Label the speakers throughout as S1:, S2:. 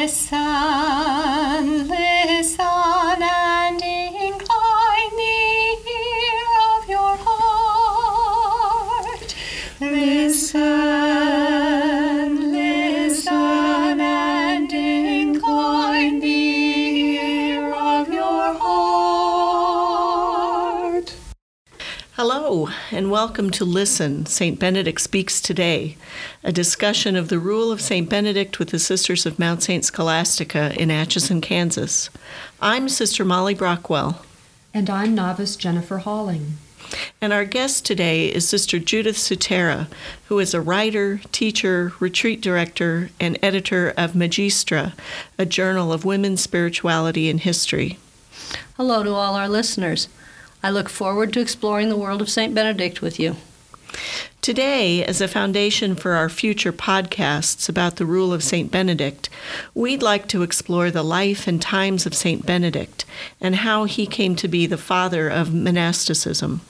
S1: Listen, and
S2: welcome to Listen, St. Benedict Speaks Today, a discussion of the rule of St. Benedict with the Sisters of Mount St. Scholastica in Atchison, Kansas. I'm Sister Molly Brockwell,
S3: And I'm novice Jennifer Halling.
S2: and our guest today is Sister Judith Sutera, who is a writer, teacher, retreat director, and editor of Magistra, a journal of women's spirituality and history.
S4: Hello to all our listeners. I look forward to exploring the world of St. Benedict with you.
S2: Today, as a foundation for our future podcasts about the rule of St. Benedict, we'd like to explore the life and times of St. Benedict and how he came to be the father of monasticism.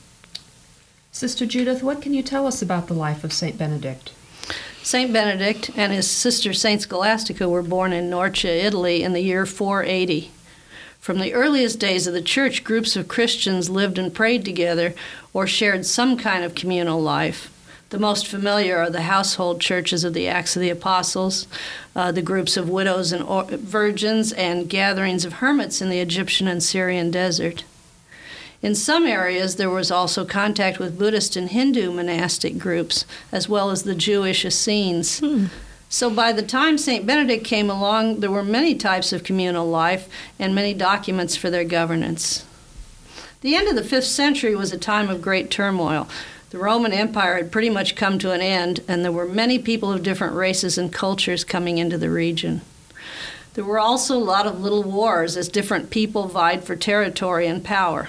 S3: Sister Judith, what can you tell us about the life of St. Benedict?
S4: St. Benedict and his sister St. Scholastica were born in Norcia, Italy in the year 480. From the earliest days of the church, groups of Christians lived and prayed together or shared some kind of communal life. The most familiar are the household churches of the Acts of the Apostles, uh, the groups of widows and or- virgins, and gatherings of hermits in the Egyptian and Syrian desert. In some areas, there was also contact with Buddhist and Hindu monastic groups, as well as the Jewish Essenes. So by the time St. Benedict came along, there were many types of communal life and many documents for their governance. The end of the fifth century was a time of great turmoil. The Roman Empire had pretty much come to an end, and there were many people of different races and cultures coming into the region. There were also a lot of little wars as different people vied for territory and power.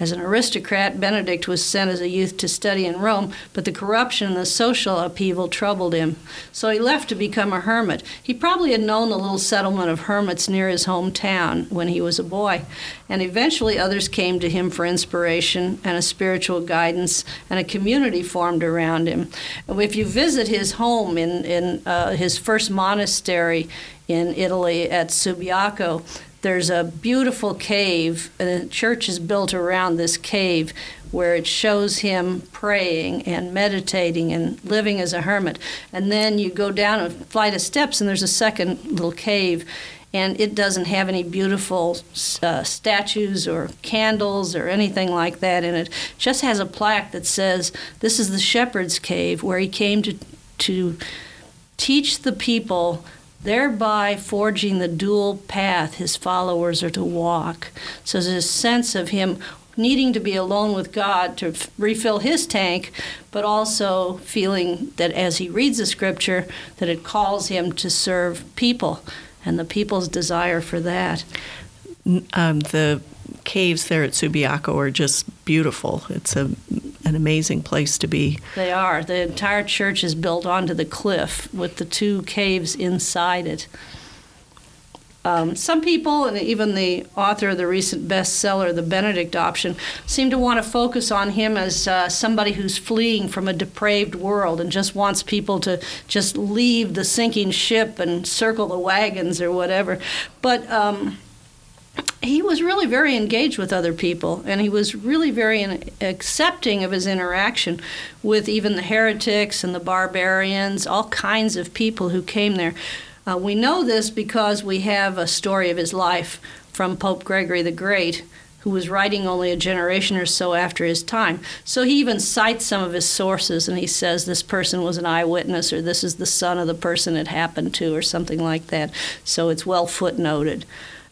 S4: As an aristocrat, Benedict was sent as a youth to study in Rome, but the corruption and the social upheaval troubled him. So he left to become a hermit. He probably had known the little settlement of hermits near his hometown when he was a boy, and eventually others came to him for inspiration and a spiritual guidance, and a community formed around him. If you visit his home in, in uh, his first monastery in Italy at Subiaco, there's a beautiful cave, and a church is built around this cave where it shows him praying and meditating and living as a hermit. And then you go down a flight of steps, and there's a second little cave. And it doesn't have any beautiful uh, statues or candles or anything like that in it. Just has a plaque that says, "This is the shepherd's cave where he came to to teach the people thereby forging the dual path his followers are to walk. So there's a sense of him needing to be alone with God to f- refill his tank, but also feeling that as he reads the scripture, that it calls him to serve people and the people's desire for that.
S2: Um, the caves there at Subiaco are just beautiful. It's a, an amazing place to be.
S4: They are. The entire church is built onto the cliff with the two caves inside it. Um, some people, and even the author of the recent bestseller, The Benedict Option, seem to want to focus on him as uh, somebody who's fleeing from a depraved world and just wants people to just leave the sinking ship and circle the wagons or whatever. But um, he was really very engaged with other people, and he was really very accepting of his interaction with even the heretics and the barbarians, all kinds of people who came there. Uh, we know this because we have a story of his life from Pope Gregory the Great, who was writing only a generation or so after his time. So he even cites some of his sources and he says this person was an eyewitness or this is the son of the person it happened to or something like that. So it's well footnoted.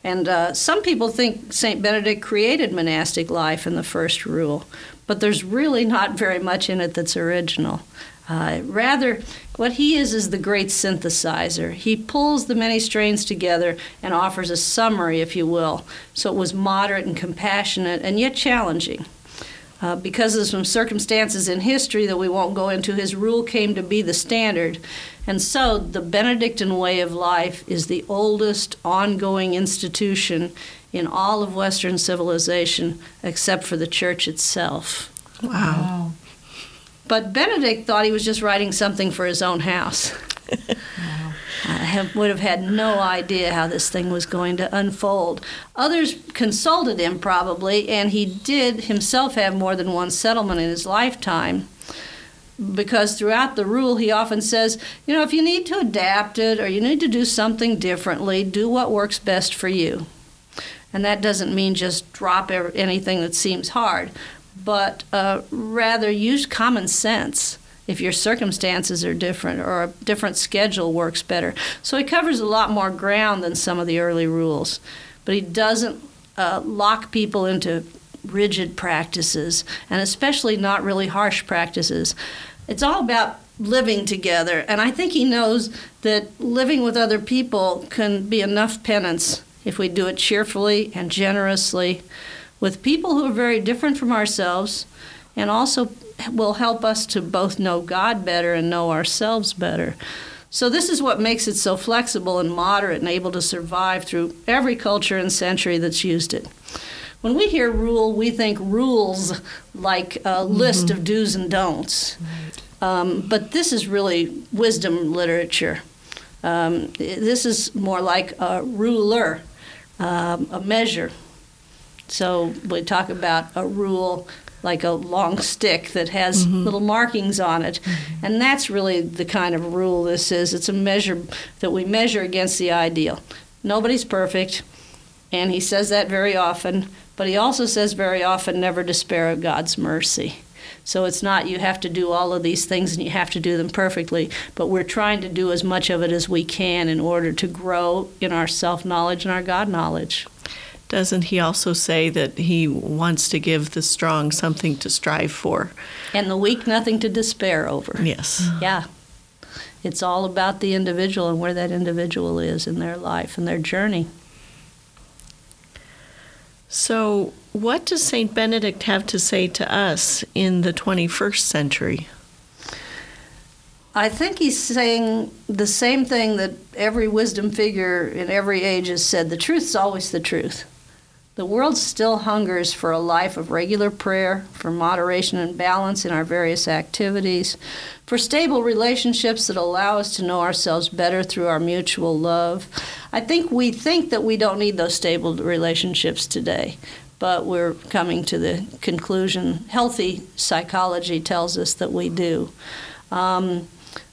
S4: And uh, some people think St. Benedict created monastic life in the first rule, but there's really not very much in it that's original. Uh, rather, what he is is the great synthesizer. He pulls the many strains together and offers a summary, if you will. So it was moderate and compassionate and yet challenging. Uh, because of some circumstances in history that we won't go into, his rule came to be the standard. And so the Benedictine way of life is the oldest ongoing institution in all of Western civilization except for the church itself.
S2: Wow.
S4: But Benedict thought he was just writing something for his own house. Uh, have, would have had no idea how this thing was going to unfold. Others consulted him probably, and he did himself have more than one settlement in his lifetime. Because throughout the rule, he often says, you know, if you need to adapt it or you need to do something differently, do what works best for you. And that doesn't mean just drop anything that seems hard, but uh, rather use common sense if your circumstances are different or a different schedule works better. So he covers a lot more ground than some of the early rules, but he doesn't uh, lock people into rigid practices and especially not really harsh practices. It's all about living together, and I think he knows that living with other people can be enough penance if we do it cheerfully and generously with people who are very different from ourselves and also will help us to both know God better and know ourselves better. So, this is what makes it so flexible and moderate and able to survive through every culture and century that's used it. When we hear rule, we think rules like a list mm-hmm. of do's and don'ts. Right. Um, but this is really wisdom literature. Um, this is more like a ruler, um, a measure. So we talk about a rule like a long stick that has mm-hmm. little markings on it. Mm-hmm. And that's really the kind of rule this is. It's a measure that we measure against the ideal. Nobody's perfect, and he says that very often, but he also says very often never despair of God's mercy. So it's not you have to do all of these things and you have to do them perfectly, but we're trying to do as much of it as we can in order to grow in our self knowledge and our God knowledge.
S2: Doesn't he also say that he wants to give the strong something to strive for?
S4: And the weak nothing to despair over.
S2: Yes.
S4: Yeah. It's all about the individual and where that individual is in their life and their journey.
S2: So, what does St. Benedict have to say to us in the 21st century?
S4: I think he's saying the same thing that every wisdom figure in every age has said the truth is always the truth. The world still hungers for a life of regular prayer, for moderation and balance in our various activities, for stable relationships that allow us to know ourselves better through our mutual love. I think we think that we don't need those stable relationships today, but we're coming to the conclusion healthy psychology tells us that we do. Um,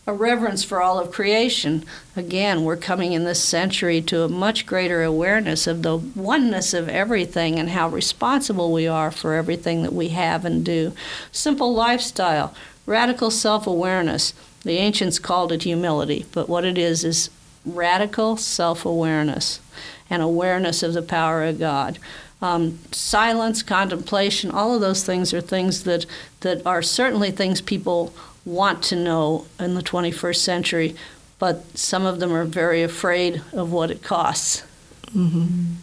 S4: a reverence for all of creation. Again, we're coming in this century to a much greater awareness of the oneness of everything and how responsible we are for everything that we have and do. Simple lifestyle, radical self awareness. The ancients called it humility, but what it is is radical self awareness and awareness of the power of God. Um, silence, contemplation, all of those things are things that, that are certainly things people want to know in the 21st century, but some of them are very afraid of what it costs.
S3: Mm-hmm.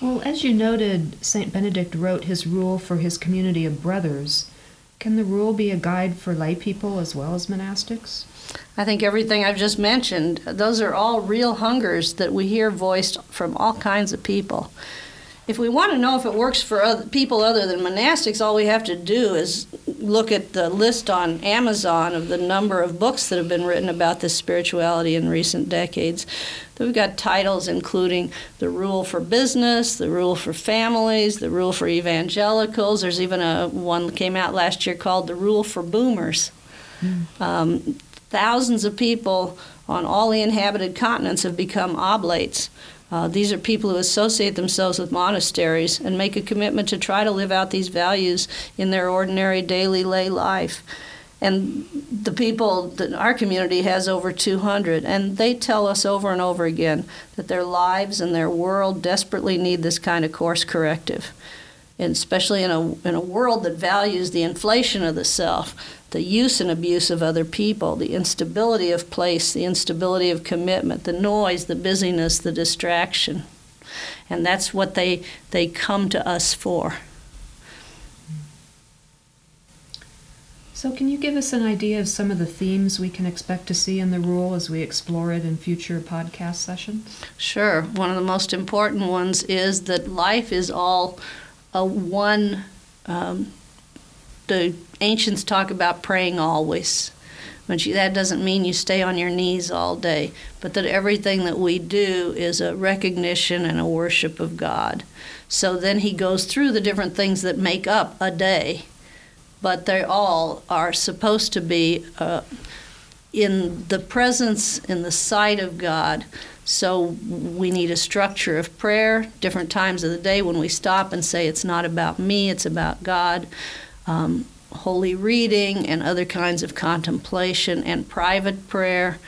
S3: Well, as you noted, St. Benedict wrote his rule for his community of brothers. Can the rule be a guide for lay people as well as monastics?
S4: I think everything I've just mentioned, those are all real hungers that we hear voiced from all kinds of people if we want to know if it works for other people other than monastics, all we have to do is look at the list on Amazon of the number of books that have been written about this spirituality in recent decades. We've got titles including The Rule for Business, The Rule for Families, The Rule for Evangelicals. There's even a one that came out last year called The Rule for Boomers. Mm. Um, thousands of people on all the inhabited continents have become oblates uh, these are people who associate themselves with monasteries and make a commitment to try to live out these values in their ordinary daily lay life. And the people that our community has over 200, and they tell us over and over again that their lives and their world desperately need this kind of course corrective. And especially in a, in a world that values the inflation of the self, the use and abuse of other people, the instability of place, the instability of commitment, the noise, the busyness, the distraction. And that's what they, they come to us for.
S3: So, can you give us an idea of some of the themes we can expect to see in the rule as we explore it in future podcast sessions?
S4: Sure. One of the most important ones is that life is all a one um, the ancients talk about praying always. But that doesn't mean you stay on your knees all day, but that everything that we do is a recognition and a worship of God. So then he goes through the different things that make up a day, but they all are supposed to be uh, in the presence, in the sight of God. So we need a structure of prayer, different times of the day when we stop and say, It's not about me, it's about God. Um, holy reading and other kinds of contemplation and private prayer.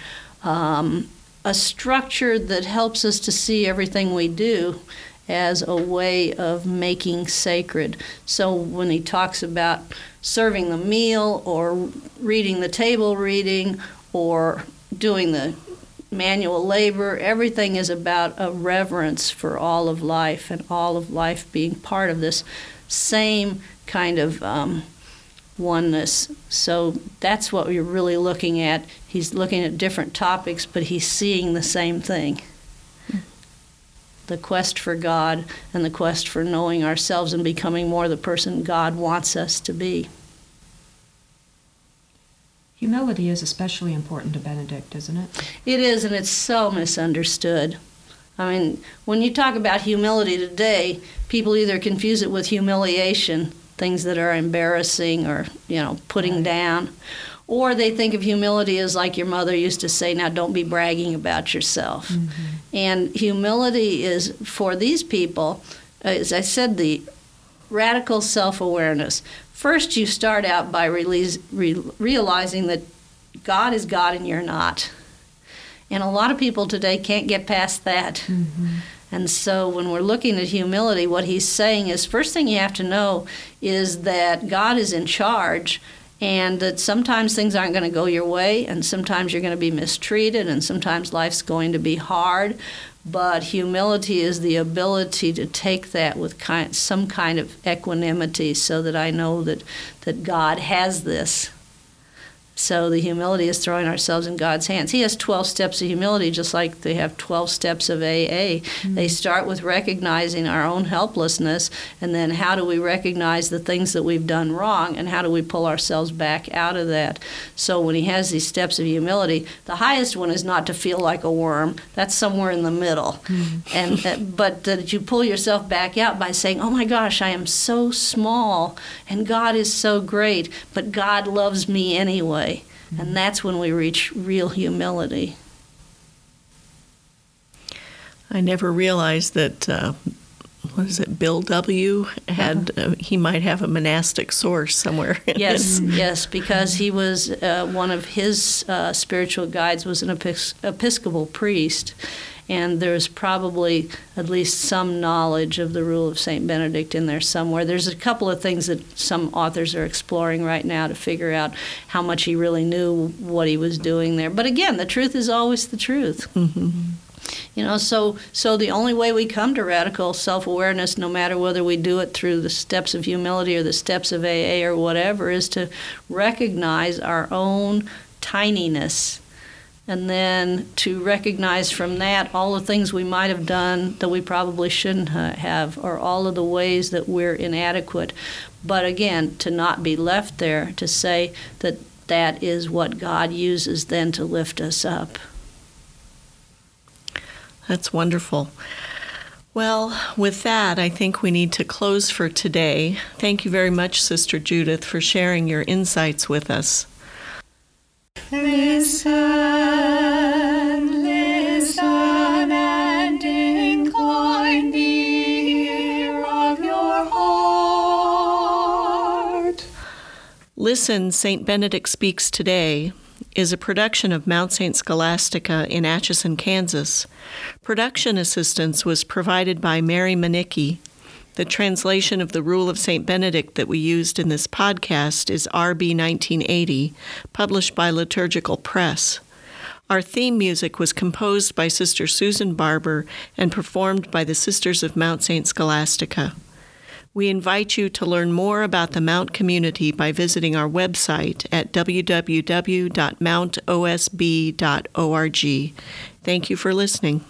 S4: Um, a structure that helps us to see everything we do as a way of making sacred. So when he talks about serving the meal or reading the table reading or doing the manual labor, everything is about a reverence for all of life and all of life being part of this same kind of um, oneness. So that's what we're really looking at. He's looking at different topics, but he's seeing the same thing the quest for God and the quest for knowing ourselves and becoming more the person God wants us to be.
S3: Humility is especially important to Benedict, isn't it?
S4: It is, and it's so misunderstood. I mean, when you talk about humility today, people either confuse it with humiliation, things that are embarrassing or, you know, putting
S3: Right.
S4: down, or they think of humility as like your mother used to say, now don't be bragging about yourself. Mm-hmm. And humility is, for these people, as I said, the radical self awareness. First, you start out by release, re, realizing that God is God and you're not. And a lot of people today can't get past that. Mm-hmm. And so when we're looking at humility, what he's saying is first thing you have to know is that God is in charge and that sometimes things aren't going to go your way and sometimes you're going to be mistreated and sometimes life's going to be hard. But humility is the ability to take that with kind, some kind of equanimity so that I know that, that God has this so the humility is throwing ourselves in God's hands. He has 12 steps of humility, just like they have 12 steps of AA. They start with recognizing our own helplessness, and then how do we recognize the things that we've done wrong, and how do we pull ourselves back out of that? So when he has these steps of humility, the highest one is not to feel like a worm. That's somewhere in the middle. And uh, but that you pull yourself back out by saying, "Oh my gosh, I am so small, and God is so great, but God loves me anyway." And that's when we reach real humility.
S2: I never realized that. Uh, what is it? Bill W. had uh, he might have a monastic source somewhere.
S4: Yes, yes, because he was uh, one of his uh, spiritual guides was an epis- Episcopal priest, and there's probably at least some knowledge of the rule of Saint Benedict in there somewhere. There's a couple of things that some authors are exploring right now to figure out how much he really knew what he was doing there. But again, the truth is always the truth. You know, so so the only way we come to radical self-awareness, no matter whether we do it through the steps of humility or the steps of AA or whatever, is to recognize our own tininess, and then to recognize from that all the things we might have done that we probably shouldn't have, or all of the ways that we're inadequate. But again, to not be left there, to say that that is what God uses then to lift us up.
S2: That's wonderful. Well, with that, I think we need to close for today. Thank you very much, Sister Judith, for sharing your insights with us.
S1: Listen, listen, and incline the ear of your heart.
S2: Listen, St. Benedict Speaks Today is a production of Mount St. Scholastica in Atchison, Kansas. Production assistance was provided by Mary Manicki. The translation of the Rule of St. Benedict that we used in this podcast is RB 1980, published by Liturgical Press. Our theme music was composed by Sister Susan Barber and performed by the Sisters of Mount St. Scholastica. We invite you to learn more about the Mount community by visiting our website at www.mountosb.org. Thank you for listening.